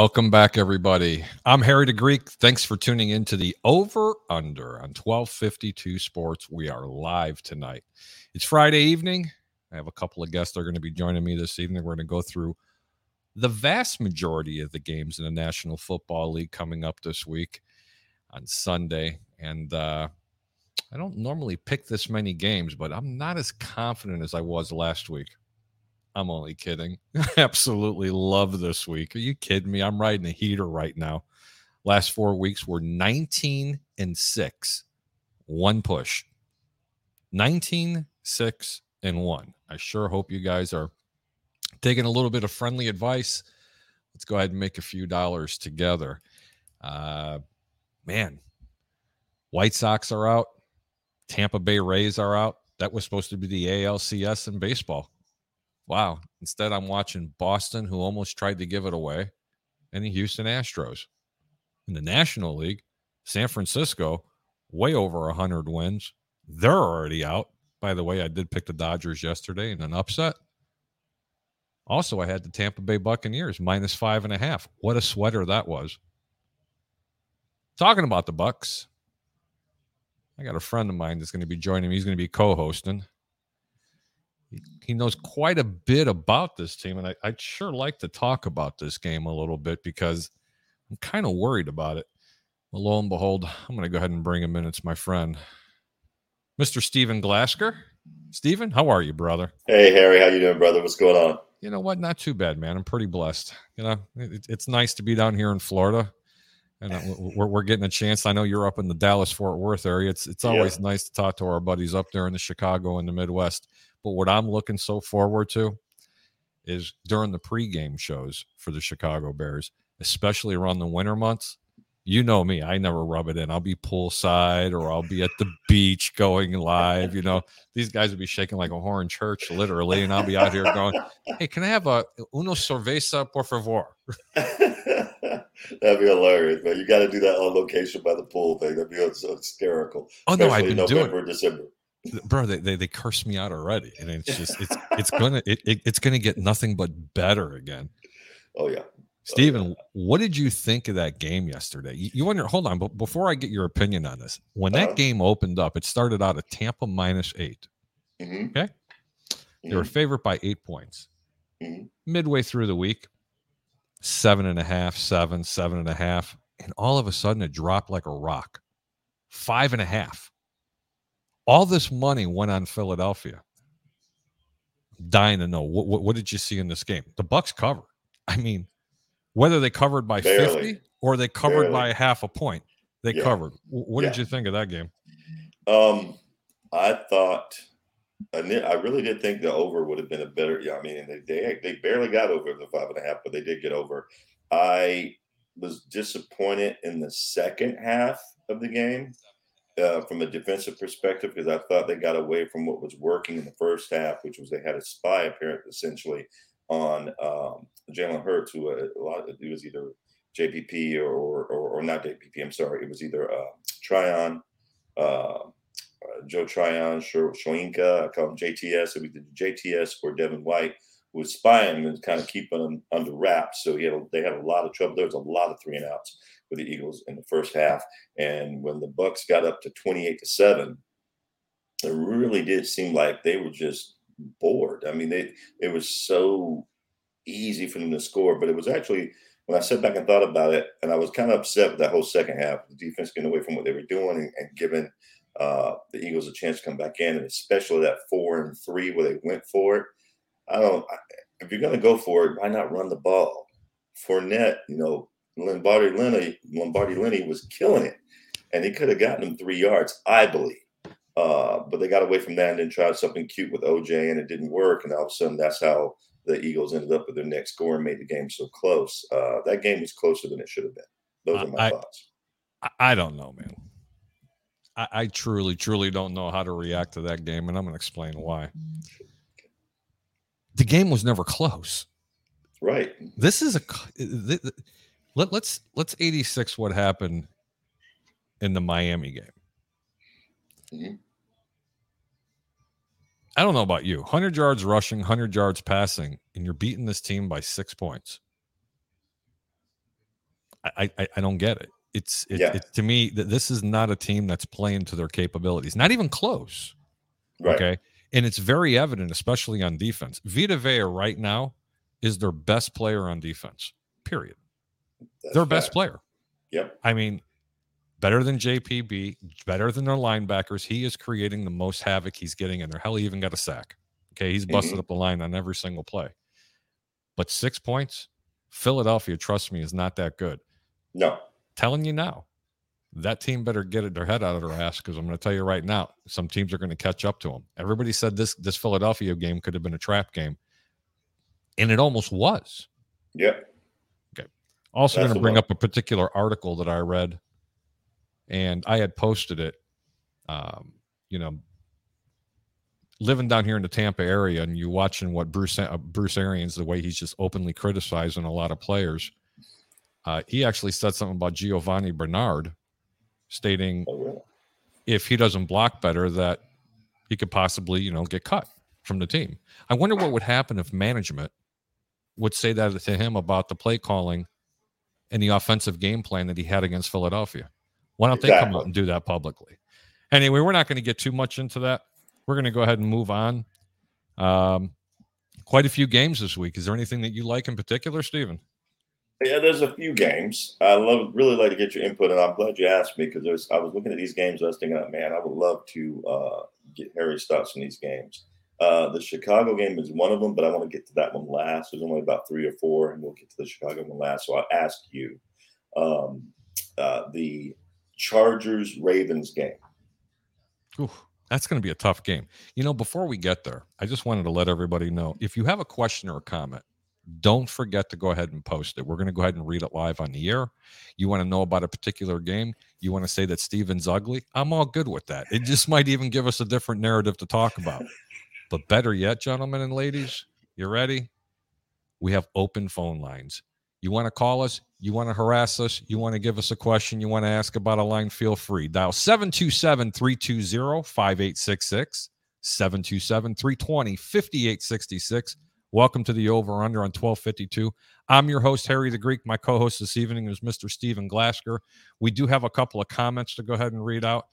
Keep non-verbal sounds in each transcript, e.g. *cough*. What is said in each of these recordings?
Welcome back, everybody. I'm Harry the Greek. Thanks for tuning in to the Over Under on 1252 Sports. We are live tonight. It's Friday evening. I have a couple of guests that are going to be joining me this evening. We're going to go through the vast majority of the games in the National Football League coming up this week on Sunday. And uh, I don't normally pick this many games, but I'm not as confident as I was last week. I'm only kidding. *laughs* Absolutely love this week. Are you kidding me? I'm riding a heater right now. Last four weeks were 19 and 6, one push. 19, 6, and 1. I sure hope you guys are taking a little bit of friendly advice. Let's go ahead and make a few dollars together. Uh, man, White Sox are out. Tampa Bay Rays are out. That was supposed to be the ALCS in baseball. Wow. Instead, I'm watching Boston, who almost tried to give it away, and the Houston Astros. In the National League, San Francisco, way over 100 wins. They're already out. By the way, I did pick the Dodgers yesterday in an upset. Also, I had the Tampa Bay Buccaneers minus five and a half. What a sweater that was. Talking about the Bucks, I got a friend of mine that's going to be joining me. He's going to be co-hosting he knows quite a bit about this team, and I, would sure like to talk about this game a little bit because I'm kind of worried about it. Well, lo and behold, I'm going to go ahead and bring him in. It's my friend, Mr. Stephen Glasker. Stephen, how are you, brother? Hey, Harry, how you doing, brother? What's going on? You know what? Not too bad, man. I'm pretty blessed. You know, it, it's nice to be down here in Florida, and uh, we're, we're getting a chance. I know you're up in the Dallas Fort Worth area. It's it's always yeah. nice to talk to our buddies up there in the Chicago and the Midwest. But what I'm looking so forward to is during the pregame shows for the Chicago Bears, especially around the winter months. You know me, I never rub it in. I'll be poolside or I'll be at the beach going live. You know, these guys will be shaking like a horn church, literally, and I'll be out here going, Hey, can I have a uno cerveza, por favor? *laughs* That'd be hilarious, man. You got to do that on location by the pool thing. That'd be so hysterical. Oh no, I've been November, doing December bro they, they, they curse me out already and it's just it's *laughs* it's gonna it, it, it's gonna get nothing but better again oh yeah Stephen, oh, yeah. what did you think of that game yesterday? You, you wonder, hold on, but before I get your opinion on this, when that uh-huh. game opened up, it started out at Tampa minus 8 mm-hmm. Okay. Mm-hmm. They were mm-hmm. favored by eight points. Mm-hmm. Midway through the week, seven and a half, seven, seven and a half. And all of a sudden it dropped like a rock. Five and a half. All this money went on Philadelphia. Dying to know what, what, what did you see in this game? The Bucks covered. I mean, whether they covered by Barely. 50 or they covered Barely. by half a point, they yeah. covered. What yeah. did you think of that game? Um, I thought I really did think the over would have been a better. Yeah, I mean, they they they barely got over the five and a half, but they did get over. I was disappointed in the second half of the game uh, from a defensive perspective because I thought they got away from what was working in the first half, which was they had a spy apparent essentially on um, Jalen Hurts, who uh, a lot it was either JPP or, or, or not JPP. I'm sorry, it was either uh, Tryon, uh, uh Joe Tryon, Shoyinka, I call him JTS. It was JTS or Devin White who was spying and kind of keeping them under wraps. So he had they had a lot of trouble. There was a lot of three and outs for the Eagles in the first half. And when the Bucks got up to 28 to 7, it really did seem like they were just bored. I mean, they it was so easy for them to score, but it was actually when I sat back and thought about it, and I was kind of upset with that whole second half, the defense getting away from what they were doing and, and giving uh, the Eagles a chance to come back in, and especially that four and three where they went for it. I don't. If you're going to go for it, why not run the ball? Fournette, you know, Lombardi Lenny, Lombardi Lenny was killing it, and he could have gotten him three yards, I believe. Uh, but they got away from that and then tried something cute with OJ, and it didn't work. And all of a sudden, that's how the Eagles ended up with their next score and made the game so close. Uh, that game was closer than it should have been. Those are my I, thoughts. I don't know, man. I, I truly, truly don't know how to react to that game, and I'm going to explain why. The game was never close. Right. This is a let, let's let's 86 what happened in the Miami game. Mm-hmm. I don't know about you. 100 yards rushing, 100 yards passing, and you're beating this team by six points. I I, I don't get it. It's it, Yeah. it, to me that this is not a team that's playing to their capabilities, not even close. Right. Okay, and it's very evident, especially on defense. Vita Vea right now is their best player on defense. Period. That's their best fact. player. Yep. I mean, better than JPP, better than their linebackers. He is creating the most havoc he's getting in there. Hell, he even got a sack. Okay, he's busted Mhm. up the line on every single play. But six points, Philadelphia, trust me, is not that good. No. Telling you now, that team better get their head out of their ass because I'm going to tell you right now, some teams are going to catch up to them. Everybody said this this Philadelphia game could have been a trap game, and it almost was. Yep. Also, going to bring one. up a particular article that I read, and I had posted it. Um, you know, living down here in the Tampa area, and you watching what Bruce uh, Bruce Arians, the way he's just openly criticizing a lot of players. Uh, he actually said something about Giovani Bernard, stating Oh, really? if he doesn't block better, that he could possibly, you know, get cut from the team. I wonder what would happen if management would say that to him about the play calling and the offensive game plan that he had against Philadelphia. Why don't they come out and do that publicly? Anyway, we're not going to get too much into that. We're going to go ahead and move on. Um, quite a few games this week. Is there anything that you like in particular, Stephen? Yeah, there's a few games. I love really like to get your input, and I'm glad you asked me because I was looking at these games. I was thinking, man, I would love to uh, get Harry's thoughts on these games. Uh, the Chicago game is one of them, but I want to get to that one last. There's only about three or four, and we'll get to the Chicago one last. So I'll ask you um, uh, the Chargers Ravens game. Ooh, that's going to be a tough game. You know, before we get there, I just wanted to let everybody know if you have a question or a comment, don't forget to go ahead and post it. We're going to go ahead and read it live on the air. You want to know about a particular game, you want to say that Steven's ugly, I'm all good with that. It just might even give us a different narrative to talk about. *laughs* But better yet, gentlemen and ladies, you ready? We have open phone lines. You want to call us? You want to harass us? You want to give us a question? You want to ask about a line? Feel free. Dial 727 320 5866, 727 320 5866. Welcome to the Over Under on 1252. I'm your host, Harry the Greek. My co host this evening is Mr. Stephen Glasker. We do have a couple of comments to go ahead and read out.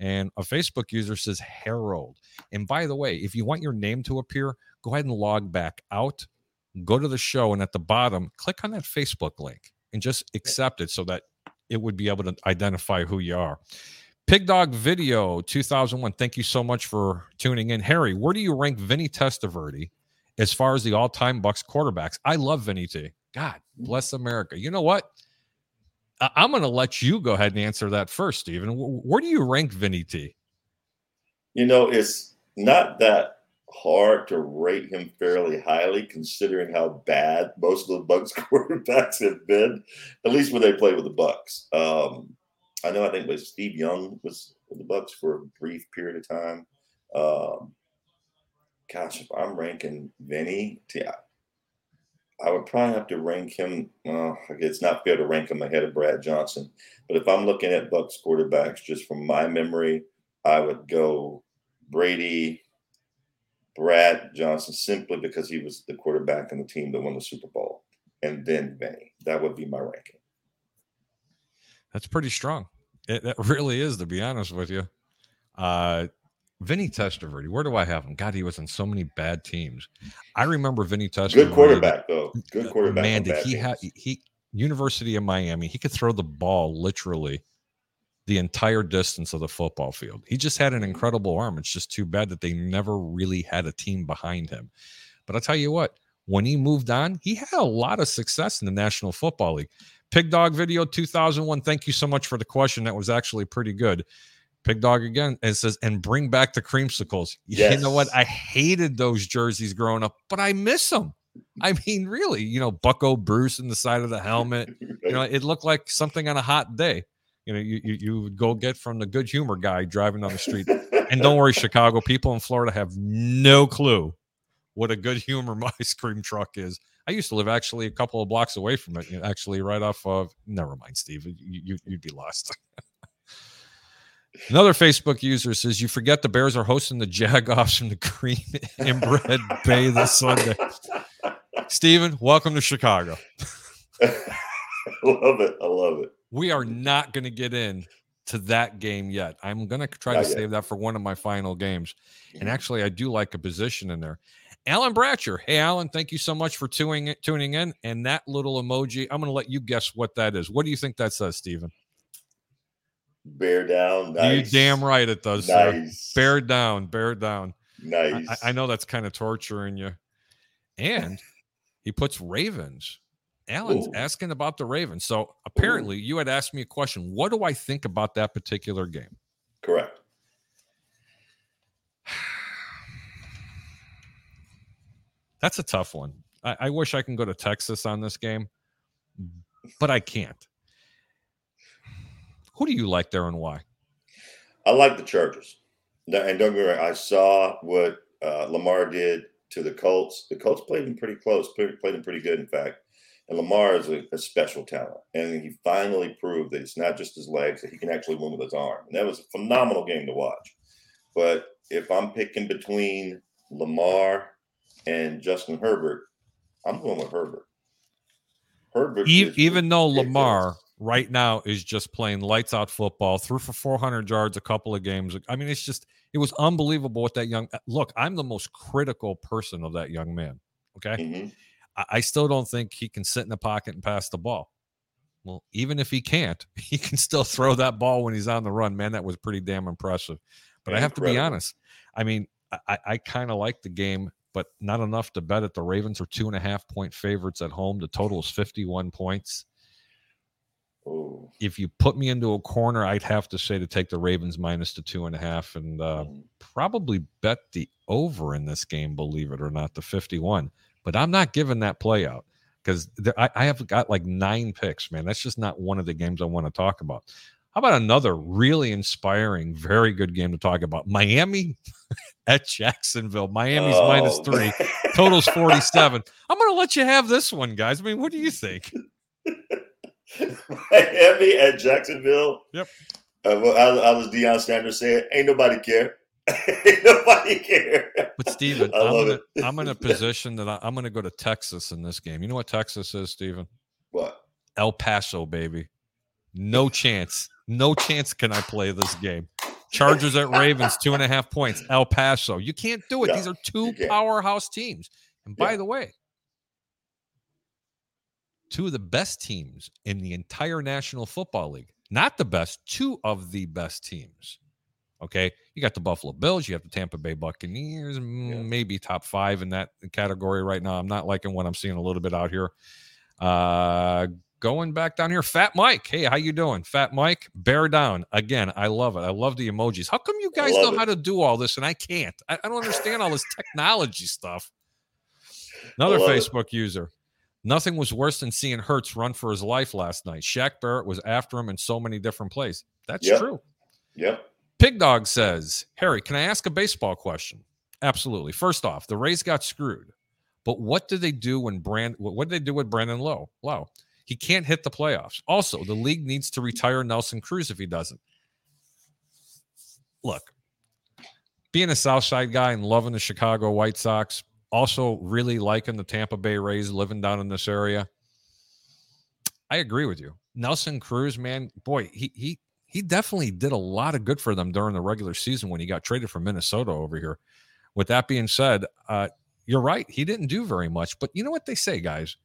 And a Facebook user says Harold. And by the way, if you want your name to appear, go ahead and log back out, go to the show, and at the bottom, click on that Facebook link and just accept it so that it would be able to identify who you are. Pig Dog Video 2001. Thank you so much for tuning in. Harry, where do you rank Vinny Testaverde as far as the all time Bucks quarterbacks? I love Vinny T. God mm. bless America. You know what? I'm going to let you go ahead and answer that first, Stephen. Where do you rank Vinny T? You know, it's not that hard to rate him fairly highly, considering how bad most of the Bucks *laughs* quarterbacks have been. At least when they play with the Bucks. Um, I know. I think was Steve Young was with the Bucks for a brief period of time. Um, gosh, if I'm ranking Vinny, T- I would probably have to rank him. Uh, it's not fair to rank him ahead of Brad Johnson, but if I'm looking at Bucks quarterbacks, just from my memory, I would go Brady, Brad Johnson, simply because he was the quarterback in the team that won the Super Bowl, and then Vinny. That would be my ranking. That's pretty strong. It, that really is, to be honest with you. Uh, Vinny Testaverde, where do I have him? God, he was on so many bad teams. I remember Vinny Testaverde. Good quarterback, though. Good Uh, quarterback. Man, did he have he University of Miami? He could throw the ball literally the entire distance of the football field. He just had an incredible arm. It's just too bad that they never really had a team behind him. But I'll tell you what, when he moved on, he had a lot of success in the National Football League. Pig Dog Video 2001. Thank you so much for the question. That was actually pretty good. Pig Dog again and says, and bring back the creamsicles. *laughs* You know what? I hated those jerseys growing up, but I miss them. I *laughs* mean, really, you know, Bucco Bruce in the side of the helmet. *laughs* You know, it looked like something on a hot day. You know, you, you, you would go get from the good humor guy driving down the street. And don't worry, Chicago people in Florida have no clue what a good humor ice cream truck is. I used to live actually a couple of blocks away from it, you know, actually right off of. Never mind, Steve. You, you, you'd be lost. Another Facebook user says, You forget the Bears are hosting the Jagoffs from the Green *laughs* Inbred Bay this Sunday. Steven, welcome to Chicago. *laughs* I love it. I love it. we are not going to get in to that game yet. I'm going to try Not to yet. save that for one of my final games. And actually, I do like a position in there. Alan Bratcher. Hey, Alan, thank you so much for tuning tuning in. And that little emoji, I'm going to let you guess what that is. What do you think that says, Steven? Bear down. Nice. You damn right it does, sir. Bear down, bear down. Nice. I- I know that's kind of torturing you. And he puts Ravens. Alan's Ooh. asking about the Ravens. So apparently, you had asked me a question. What do I think about that particular game? Correct. That's a tough one. I, I wish I can go to Texas on this game, but I can't. Who do you like there and why? I like the Chargers. And don't get me wrong, I saw what uh, Lamar did to the Colts. The Colts played him pretty close, played, him pretty good, in fact. And Lamar is a, a special talent. And he finally proved that it's not just his legs, that he can actually win with his arm. And that was a phenomenal game to watch. But if I'm picking between Lamar and Justin Herbert, I'm going with Herbert. Herbert. E- even though. Lamar right now is just playing lights out football, threw for 400 yards a couple of games. I mean, it's just, it was unbelievable what that young look. I'm the most critical person of that young man. Okay. Mhm. I, I still don't think he can sit in the pocket and pass the ball. Well, even if he can't, *laughs* he can still throw that ball when he's on the run. Man, that was pretty damn impressive. But I have to be honest. I mean, I- I, kind of like the game, but not enough to bet it. The Ravens are two and a half point favorites at home. The total is 51 points. Ooh. If you put me into a corner, I'd have to say to take the Ravens minus the two and a half and uh, Mhm. probably bet the over in this game, believe it or not, the 51. But I'm not giving that play out because I, I have got like nine picks, man. That's just not one of the games I want to talk about. How about another really inspiring, very good game to talk about? Miami *laughs* at Jacksonville. Miami's three. totals 47. I'm going to let you have this one, guys. I mean, what do you think? *laughs* *laughs* Miami at Jacksonville. Yep. Uh, well, I, I was Deion Sanders saying, "Ain't nobody care. *laughs* Ain't nobody care." But Steven, *laughs* I I'm, love Gonna, I'm in a position that I, I'm going to go to Texas in this game. You know what Texas is, Steven? What? El Paso, baby. No chance. No chance can I play this game. Chargers at Ravens, two and a half points. El Paso. You can't do it. No, These are two powerhouse teams. And by Yeah. the way, two of the best teams in the entire National Football League. Not the best, two of the best teams. Okay. You got the Buffalo Bills, you have the Tampa Bay Buccaneers, mm, Yeah. maybe top five in that category right now. I'm not liking what I'm seeing a little bit out here. Uh going back down here, Fat Mike. Hey, how you doing? Fat Mike, bear down. Again, I love it. I love the emojis. How come you guys know it. how to do all this and I can't? I, I don't understand all this *laughs* technology stuff. Another love it. Facebook user. Nothing was worse than seeing Hurts run for his life last night. Shaq Barrett was after him in so many different plays. That's Yep. true. Yep. Pig Dog says, Harry, can I ask a baseball question? Absolutely. First off, the Rays got screwed. But what did they do when Brand what what did they do with Brandon Lowe? Lowe. He can't hit the playoffs. Also, the league needs to retire Nelson Cruz if he doesn't. Look, being a South Side guy and loving the Chicago White Sox, also really liking the Tampa Bay Rays, living down in this area. I agree with you. Nelson Cruz, man, boy, he he he definitely did a lot of good for them during the regular season when he got traded from Minnesota over here. With that being said, uh, you're right. He didn't do very much, but you know what they say, guys?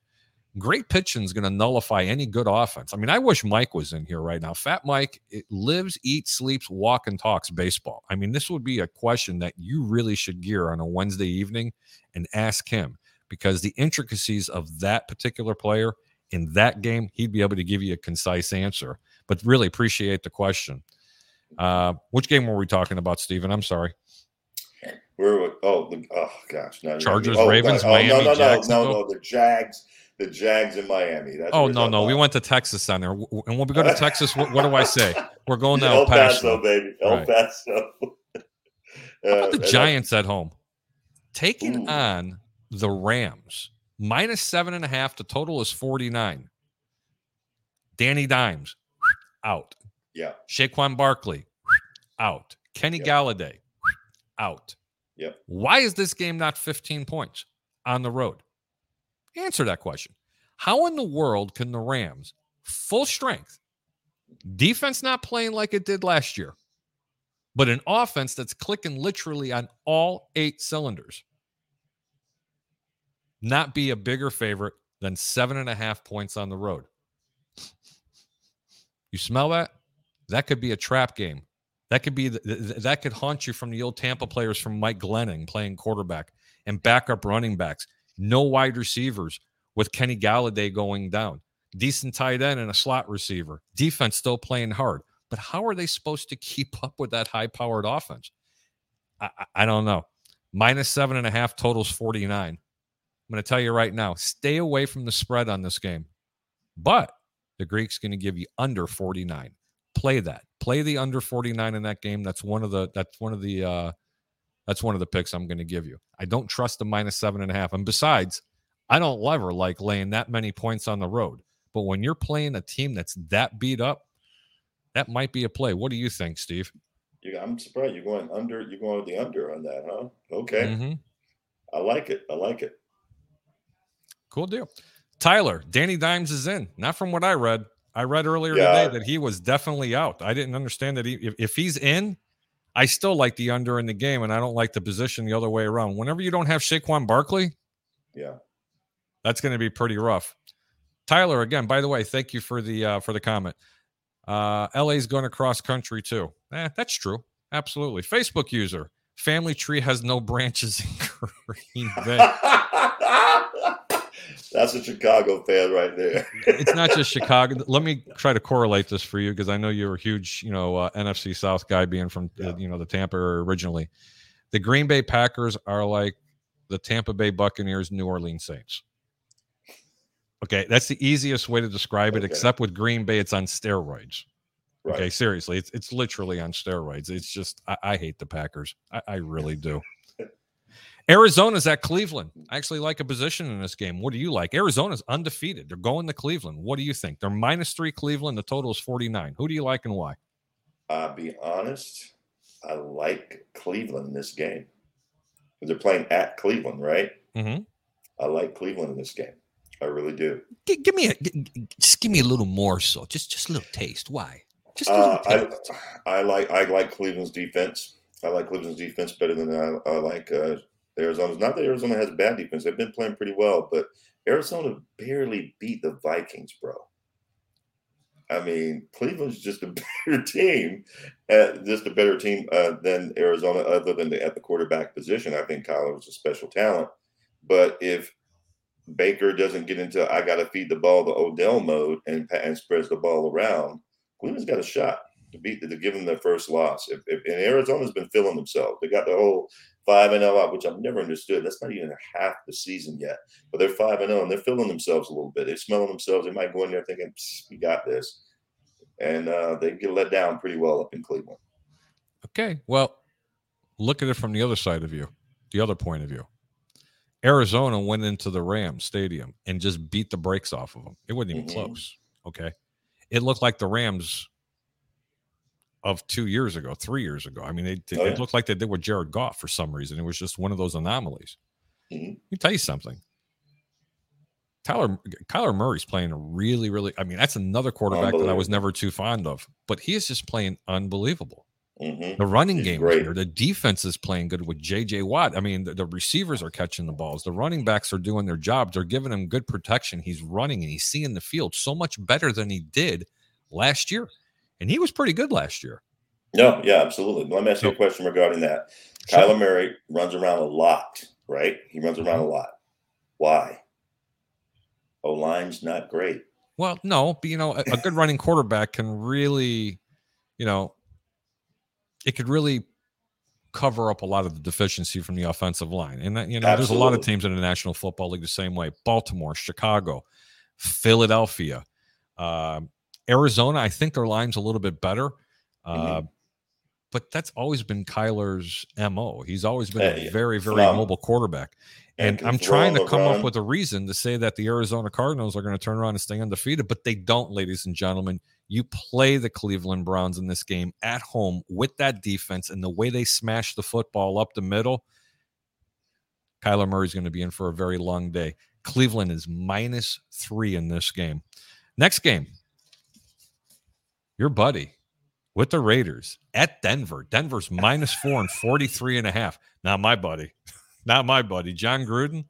Great pitching is going to nullify any good offense. I mean, I wish Mike was in here right now. Fat Mike it lives, eats, sleeps, walk, and talks baseball. I mean, this would be a question that you really should gear on a Wednesday evening and ask him because the intricacies of that particular player in that game, he'd be able to give you a concise answer. But really appreciate the question. Uh, which game were we talking about, Steven? I'm sorry. Where? would- Oh, the, oh gosh. No, Chargers, oh, Ravens, oh, Miami, no, no, no, no, no. The Jags. The Jags in Miami. That's Oh no, no, we went to Texas on there, and when we go to Texas, what, what do I say? We're going to *laughs* El El Paso. Paso, baby. El Right. Paso. How *laughs* about the Uh, I- Giants at home? Taking Ooh. on the Rams, minus seven and a half. The total is 49. Danny Dimes, out. Yeah. Saquon Barkley, out. Kenny Yep. Golladay, out. Yep. Why is this game not 15 points on the road? Answer that question. How in the world can the Rams, full strength, Defense not playing like it did last year, but an offense that's clicking literally on all eight cylinders. Not be a bigger favorite than seven and a half points on the road. You smell that? That could be a trap game. That could be the, that could haunt you from the old Tampa players from Mike Glennon playing quarterback and backup running backs. No wide receivers with Kenny Golladay going down. Decent tight end and a slot receiver. Defense still playing hard. But how are they supposed to keep *laughs* up with that high powered offense? I, I, don't know. Minus seven and a half totals 49. I'm going to tell you right now stay away from the spread on this game. But the Greek's going to give you under 49. Play that. Play the under 49 in that game. That's one of the that's one of the uh that's one of the picks I'm going to give you. I don't trust the minus seven and a half. And besides, I don't ever like laying that many points on the road. But when you're playing a team that's that beat up, that might be a play. What do you think, Steve? I'm surprised you're going under. You're going with the under on that, huh? Okay, mm-hmm. I like it. I like it. Cool deal. Tyler, Danny Dimes is in. Not from what I read. I read earlier yeah. today that he was definitely out. I didn't understand that he, if, if he's in, I still like the under in the game, and I don't like the position the other way around. Whenever you don't have Saquon Barkley, yeah, that's going to be pretty rough. Tyler, again, by the way, thank you for the uh, for the comment. Uh, LA's going to cross country too. Eh, that's true. Absolutely. Facebook user, family tree has no branches in *laughs* Green Bay. *laughs* That's a Chicago fan right there. it's not just *laughs* Chicago. Let me try to correlate this for you because I know you're a huge, you know, uh, NFC South guy, being from uh, yeah. uh, you know the Tampa originally. The Green Bay Packers are like the Tampa Bay Buccaneers, New Orleans Saints. Okay, that's the easiest way to describe it. Okay. Except with Green Bay, it's on steroids. Right. Okay, seriously, it's it's literally on steroids. It's just I, I hate the Packers. I, I really do. Arizona's at Cleveland. I actually like a position in this game. What do you like? Arizona's undefeated. They're going to Cleveland. What do you think? They're minus three Cleveland. The total is 49. Who do you like and why? I'll be honest. I like Cleveland in this game. They're playing at Cleveland, right? Mm-hmm. I like Cleveland in this game. I really do. G- give me a just give me a little more so just just a little taste. Why? Just uh, I, I like I like Cleveland's defense. I like Cleveland's defense better than I, I like uh, Arizona's not that Arizona has bad defense; they've been playing pretty well, but Arizona barely beat the Vikings, bro. I mean, Cleveland's just a *laughs* better team, uh, just a better team uh, than Arizona, other than the, at the quarterback position. I think Kyler was a special talent, but if Baker doesn't get into I got to feed the ball to Odell mode and and spreads the ball around, Cleveland's got a shot to beat to give them their first loss. If, if and Arizona's been filling themselves, they got the whole five and zero oh out, which I've never understood. That's not even half the season yet, but they're five and zero, oh, and they're filling themselves a little bit. They're smelling themselves. They might go in there thinking, "We got this," and uh, they get let down pretty well up in Cleveland. Okay, well, look at it from the other side of you, the other point of view. Arizona went into the Rams stadium and just beat the brakes off of them. It wasn't even mm-hmm. close. Okay. It looked like the Rams of two years ago, three years ago. I mean, they, they, oh, yeah. looked like they did with Jared Goff for some reason. It was just one of those anomalies. Mm-hmm. Let me tell you something. Tyler Kyler Murray's playing really, really. I mean, that's another quarterback that I was never too fond of, but he is just playing unbelievable. Mm-hmm. The running He's game great. here. The defense is playing good with J.J. Watt. I mean, the, the, receivers are catching the balls. The running backs are doing their jobs. They're giving him good protection. He's running and he's seeing the field so much better than he did last year and he was pretty good last year. No, yeah, absolutely. Let me ask you a question regarding that. Sure. Kyler Murray runs around a lot, right? He runs around mm-hmm. a lot. Why? O line's not great. Well, no, but you know, a, a good running quarterback can really, you know, it could really cover up a lot of the deficiency from the offensive line. And that, you know, Absolutely. there's a lot of teams in the National Football League the same way. Baltimore, Chicago, Philadelphia, uh, Arizona, I think their line's a little bit better. Mm-hmm. Uh, but that's always been Kyler's MO. He's always been hey, a very, very mobile quarterback. And, and I'm trying to come run. up with a reason to say that the Arizona Cardinals are going to turn around and stay undefeated, but they don't, ladies and gentlemen. You play the Cleveland Browns in this game at home with that defense and the way they smash the football up the middle. Kyler Murray's going to be in for a very long day. Cleveland is minus three in this game. Next game, your buddy with the Raiders at Denver. Denver's minus four and 43 and a half. Not my buddy. *laughs* Not my buddy. Jon Gruden.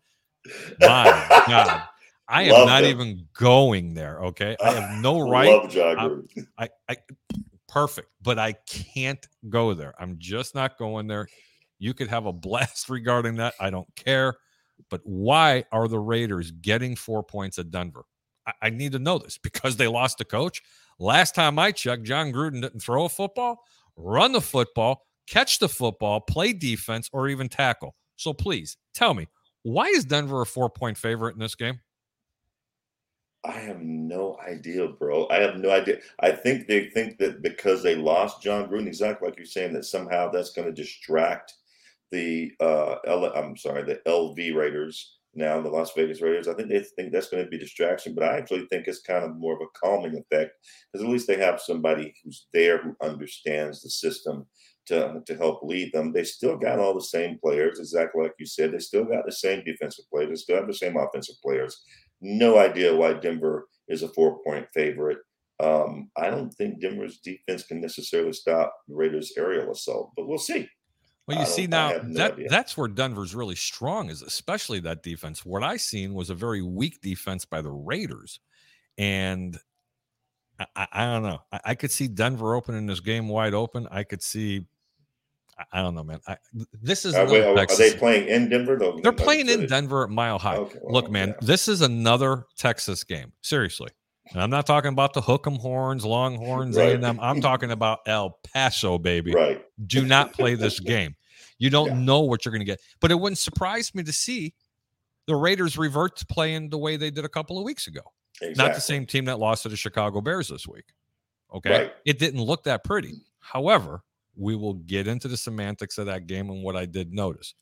My *laughs* God. I am Love not him. even going there. Okay. I have no *laughs* right. Love Jon I- Gruden. I, I perfect, but I can't go there. I'm just not going there. You could have a blast regarding that. I don't care. But why are the Raiders getting four points at Denver? I, I need to know this because they lost a coach. Last time I checked, Jon Gruden didn't throw a football, run the football, catch the football, play defense, or even tackle. So please tell me, why is Denver a four point favorite in this game? I have no idea, bro. I have no idea. I think they think that because they lost Jon Gruden, exactly like you're saying, that somehow that's going to distract the uh L, I'm sorry, the LV Raiders now, the Las Vegas Raiders. I think they think that's going to be distraction, but I actually think it's kind of more of a calming effect because at least they have somebody who's there who understands the system to to help lead them. They still got all the same players, exactly like you said. They still got the same defensive players. They still have the same offensive players. No idea why Denver is a four point favorite. Um, I don't think Denver's defense can necessarily stop the Raiders' aerial assault, but we'll see. Well, you see now no that idea. that's where Denver's really strong is, especially that defense. What I seen was a very weak defense by the Raiders, and I, I, I don't know. I, I could see Denver opening this game wide open. I could see. I, don't know, man. I, this is Are, wait, are- are Texas- they playing in Denver? Though They're playing in Denver at Mile High. Okay, well, Look, man, yeah. this is another Texas game. Seriously. And I'm not talking about the Hook'em Horns, Longhorns, Right. A&M. I'm talking about El Paso, baby Right. do not play this *laughs* game. You don't Yeah. know what you're going to get. But it wouldn't surprise me to see the Raiders revert to playing the way they did a couple of weeks ago. Exactly. Not the same team that lost to the Chicago Bears this week. Okay. Right. It didn't look that pretty. However, we will get into the semantics of that game and what I did notice.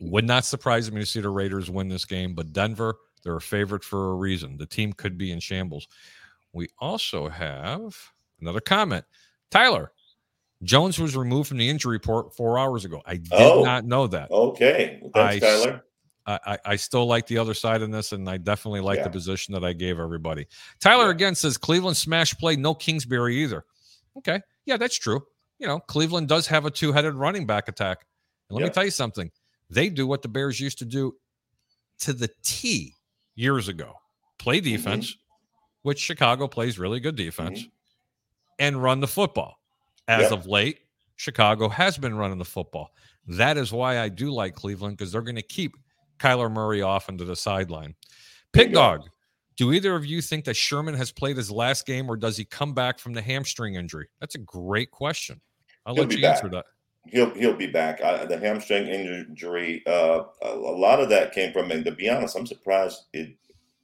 Would not surprise me to see the Raiders win this game, but Denver, they're a favorite for a reason. The team could be in shambles. We also have another comment. Tyler, Jones was removed from the injury report four hours ago. I did Oh. not know that. Okay. Well, thanks, I- Tyler. I, I, still like the other side in this, and I definitely like Yeah. the position that I gave everybody. Tyler Yeah. again says Cleveland smash play, no Kingsbury either. Okay, yeah, that's true. You know, Cleveland does have a two-headed running back attack. And let Yeah. me tell you something: they do what the Bears used to do to the T years ago: play Mm-hmm. defense, which Chicago plays really good defense, Mm-hmm. and run the football. As of late, Chicago has been running the football. That is why I do like Cleveland because they're going to keep Kyler Murray off into the sideline. Pig Dog, do either of you think that Sherman has played his last game or does he come back from the hamstring injury? That's a great question. I'll He'll let you back. answer that. He'll he'll be back. I, the hamstring injury, uh, a, a lot of that came from. And to be honest, I'm surprised it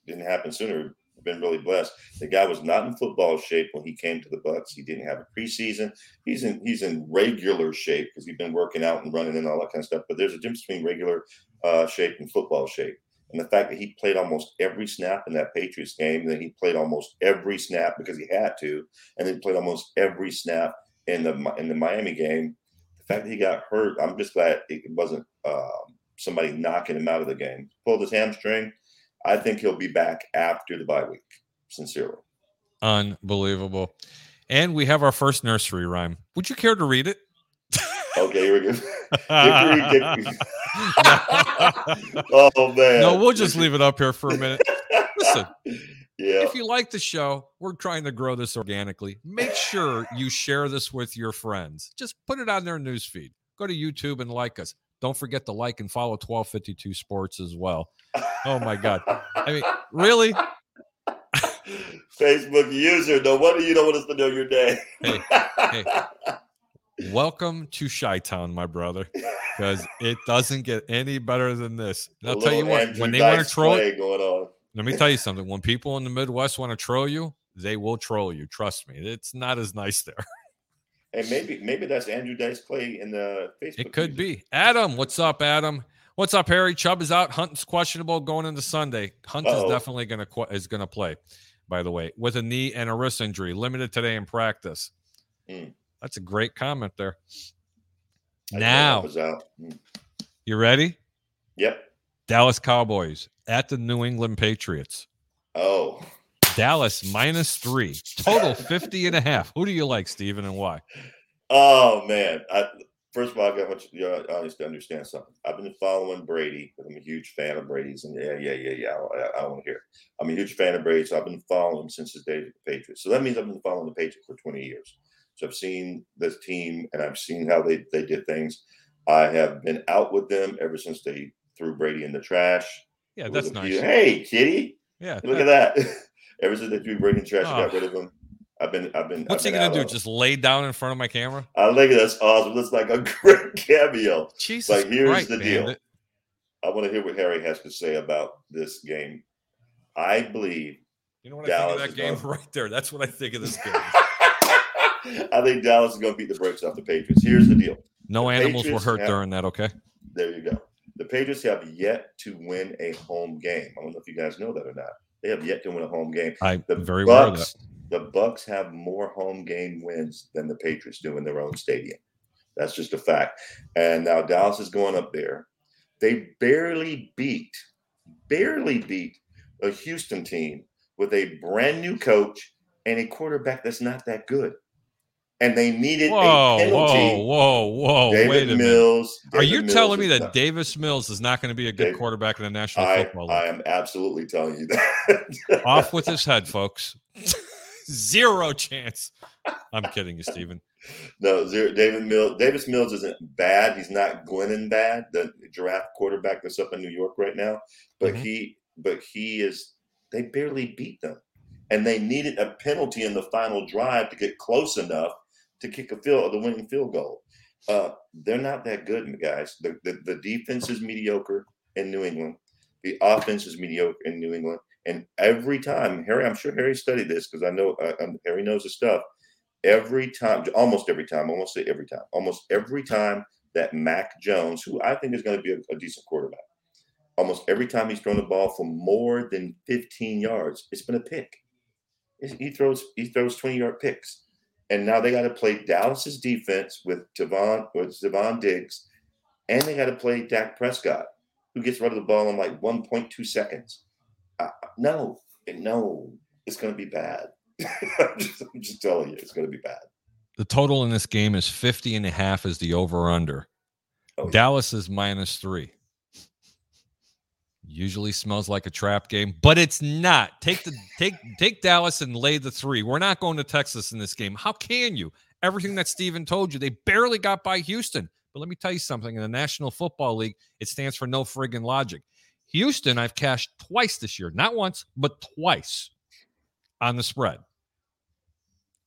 didn't happen sooner. I've been really blessed. The guy was not in football shape when he came to the Bucks. He didn't have a preseason. He's in he's in regular shape because he's been working out and running and all that kind of stuff. But there's a difference between regular uh, shape and football shape. And the fact that he played almost every snap in that Patriots game, and then he played almost every snap because he had to, and then played almost every snap in the in the Miami game. Fact that he got hurt, I'm just glad it wasn't um, somebody knocking him out of the game. Pulled his hamstring. I think he'll be back after the bye week. Sincerely. Unbelievable. And we have our first nursery rhyme. Would you care to read it? *laughs* Okay, here we go. *laughs* Hickory dickory. *laughs* oh man. no, we'll just leave it up here for a minute. Listen, Yeah. if you like the show, we're trying to grow this organically. Make sure you share this with your friends. Just put it on their newsfeed. Go to YouTube and like us. Don't forget to like and follow 1252 Sports as well. Oh my God. I mean, really? *laughs* Facebook user, no wonder you don't want us to know your day. Hey, hey. Welcome to Chi Town, my brother, because it doesn't get any better than this. And I'll tell you what, Andrew when they want to troll, going on. Let me tell you something. When people in the Midwest want to troll you, they will troll you. Trust me, it's not as nice *laughs* there. And maybe maybe that's Andrew Dice Clay in the Facebook. It could be. Adam, what's up, Adam? What's up, Harry? Chubb is out. Hunt's questionable going into Sunday. Hunt is Uh-oh. definitely going to is going to play. By the way, with a knee and a wrist injury, limited today in practice. Mm. That's a great comment there. I Now, that was out. Mm. you ready? Yep. Dallas Cowboys at the New England Patriots. Oh, Dallas minus three, total 50 and a half. Who do you like, Steven, and why? Oh man, I, first of all, I got. You to understand something. I've been following Brady. I'm a huge fan of Brady's, and yeah, yeah, yeah, yeah. I, I, I want to hear. I'm a huge fan of Brady, so I've been following him since his days at the Patriots. So that means I've been following the Patriots for 20 years. So I've seen this team, and I've seen how they they did things. I have been out with them ever since they threw Brady in the trash. Yeah, that's nice. Hey, kitty. Yeah, look that, at that. *laughs* ever since threw Brady in trash, oh. got ah. rid of him. I've been, I've been. What's I've he gonna do? Just lay down in front of my camera? I think that's awesome. That's like a *laughs* great cameo. Jesus, like here's Christ, the man. deal. I want to hear what Harry has to say about this game. I believe. You know what Dallas I think of that game going... *laughs* right there? That's what I think of this game. I think Dallas is going to beat the brakes off the Patriots. Here's the deal. No the animals Patriots were hurt have, during that. Okay. There you go. The Patriots have yet to win a home game. I don't know if you guys know that or not. They have yet to win a home game. I the very Bucks. The Bucks have more home game wins than the Patriots do in their own stadium. That's just a fact. And now Dallas is going up there. They barely beat, barely beat a Houston team with a brand new coach and a quarterback that's not that good and they needed whoa, a penalty. Whoa, whoa, whoa! David Wait a Mills. Minute. Are you Mills telling me that not, Davis Mills is not going to be a good David, quarterback in the National I, Football League? I am absolutely telling you that. *laughs* Off with his head, folks. *laughs* Zero chance. I'm kidding you, Steven. No, zero, David Mills. Davis Mills isn't bad. He's not Glennon bad, the draft quarterback that's up in New York right now. But mm-hmm. he, but he is. They barely beat them, and they needed a penalty in the final drive to get close enough to kick a field or the winning field goal. Uh, they're not that good, guys. The, the, the defense is mediocre in New England. The offense is mediocre in New England. And every time, Harry, I'm sure Harry studied this because I know uh, um, Harry knows the stuff. Every time, almost every time, almost every time, almost every time that Mac Jones, who I think is going to be a, a decent quarterback, almost every time he's thrown the ball for more than 15 yards, it's been a pick. He throws he throws 20 yard picks and now they got to play Dallas's defense with Devon with Devon Diggs, and they got to play Dak Prescott, who gets rid of the ball in like 1.2 seconds. Uh, no, no, it's going to be bad. *laughs* I'm, just, I'm just telling you, it's going to be bad. The total in this game is 50 and a half is the over under. Oh, Dallas yeah. is minus three. Usually smells like a trap game, but it's not. Take the take take Dallas and lay the three. We're not going to Texas in this game. How can you? Everything that Steven told you, they barely got by Houston. But let me tell you something. In the National Football League, it stands for no friggin' logic. Houston, I've cashed twice this year, not once, but twice on the spread.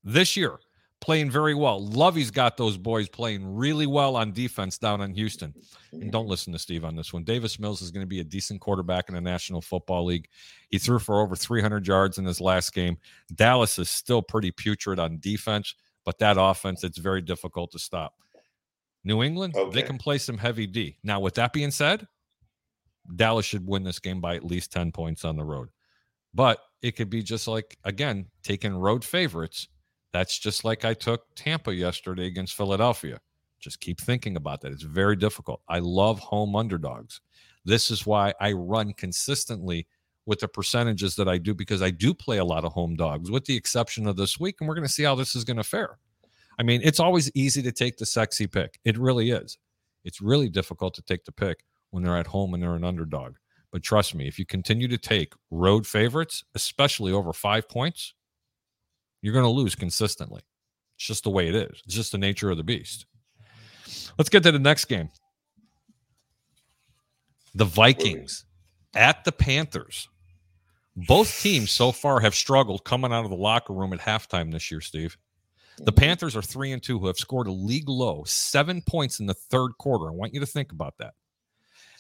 This year, playing very well. Lovie's got those boys playing really well on defense down in Houston. And don't listen to Steve on this one. Davis Mills is going to be a decent quarterback in the National Football League. He threw for over 300 yards in his last game. Dallas is still pretty putrid on defense, but that offense, it's very difficult to stop. New England, okay. they can play some heavy D. Now, with that being said, Dallas should win this game by at least 10 points on the road. But it could be just like, again, taking road favorites that's just like I took Tampa yesterday against Philadelphia. Just keep thinking about that. It's very difficult. I love home underdogs. This is why I run consistently with the percentages that I do because I do play a lot of home dogs, with the exception of this week. And we're going to see how this is going to fare. I mean, it's always easy to take the sexy pick. It really is. It's really difficult to take the pick when they're at home and they're an underdog. But trust me, if you continue to take road favorites, especially over five points, you're going to lose consistently. It's just the way it is. It's just the nature of the beast. Let's get to the next game. The Vikings at the Panthers. Both teams so far have struggled coming out of the locker room at halftime this year, Steve. The Panthers are three and two, who have scored a league low seven points in the third quarter. I want you to think about that.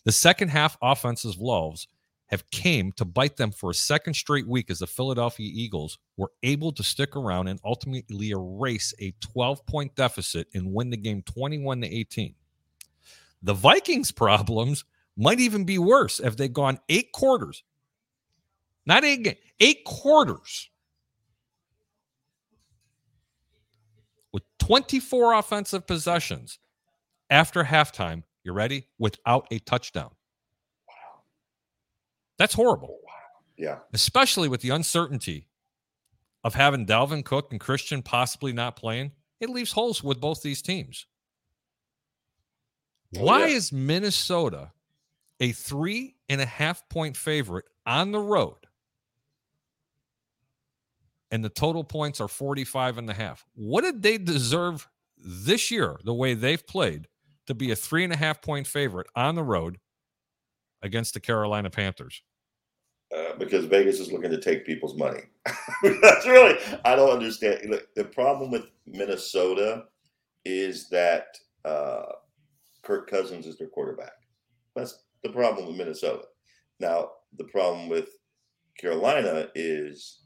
The second half offensive lows have came to bite them for a second straight week as the Philadelphia Eagles were able to stick around and ultimately erase a 12 point deficit and win the game 21 to 18. The Vikings' problems might even be worse if they'd gone eight quarters, not eight, eight quarters with 24 offensive possessions after halftime. You ready? Without a touchdown. That's horrible. Oh, yeah. Especially with the uncertainty of having Dalvin Cook and Christian possibly not playing, it leaves holes with both these teams. Oh, Why yeah. is Minnesota a three and a half point favorite on the road? And the total points are 45 and a half. What did they deserve this year, the way they've played, to be a three and a half point favorite on the road against the Carolina Panthers? Uh, because Vegas is looking to take people's money. *laughs* That's really, I don't understand. Look, the problem with Minnesota is that uh, Kirk Cousins is their quarterback. That's the problem with Minnesota. Now, the problem with Carolina is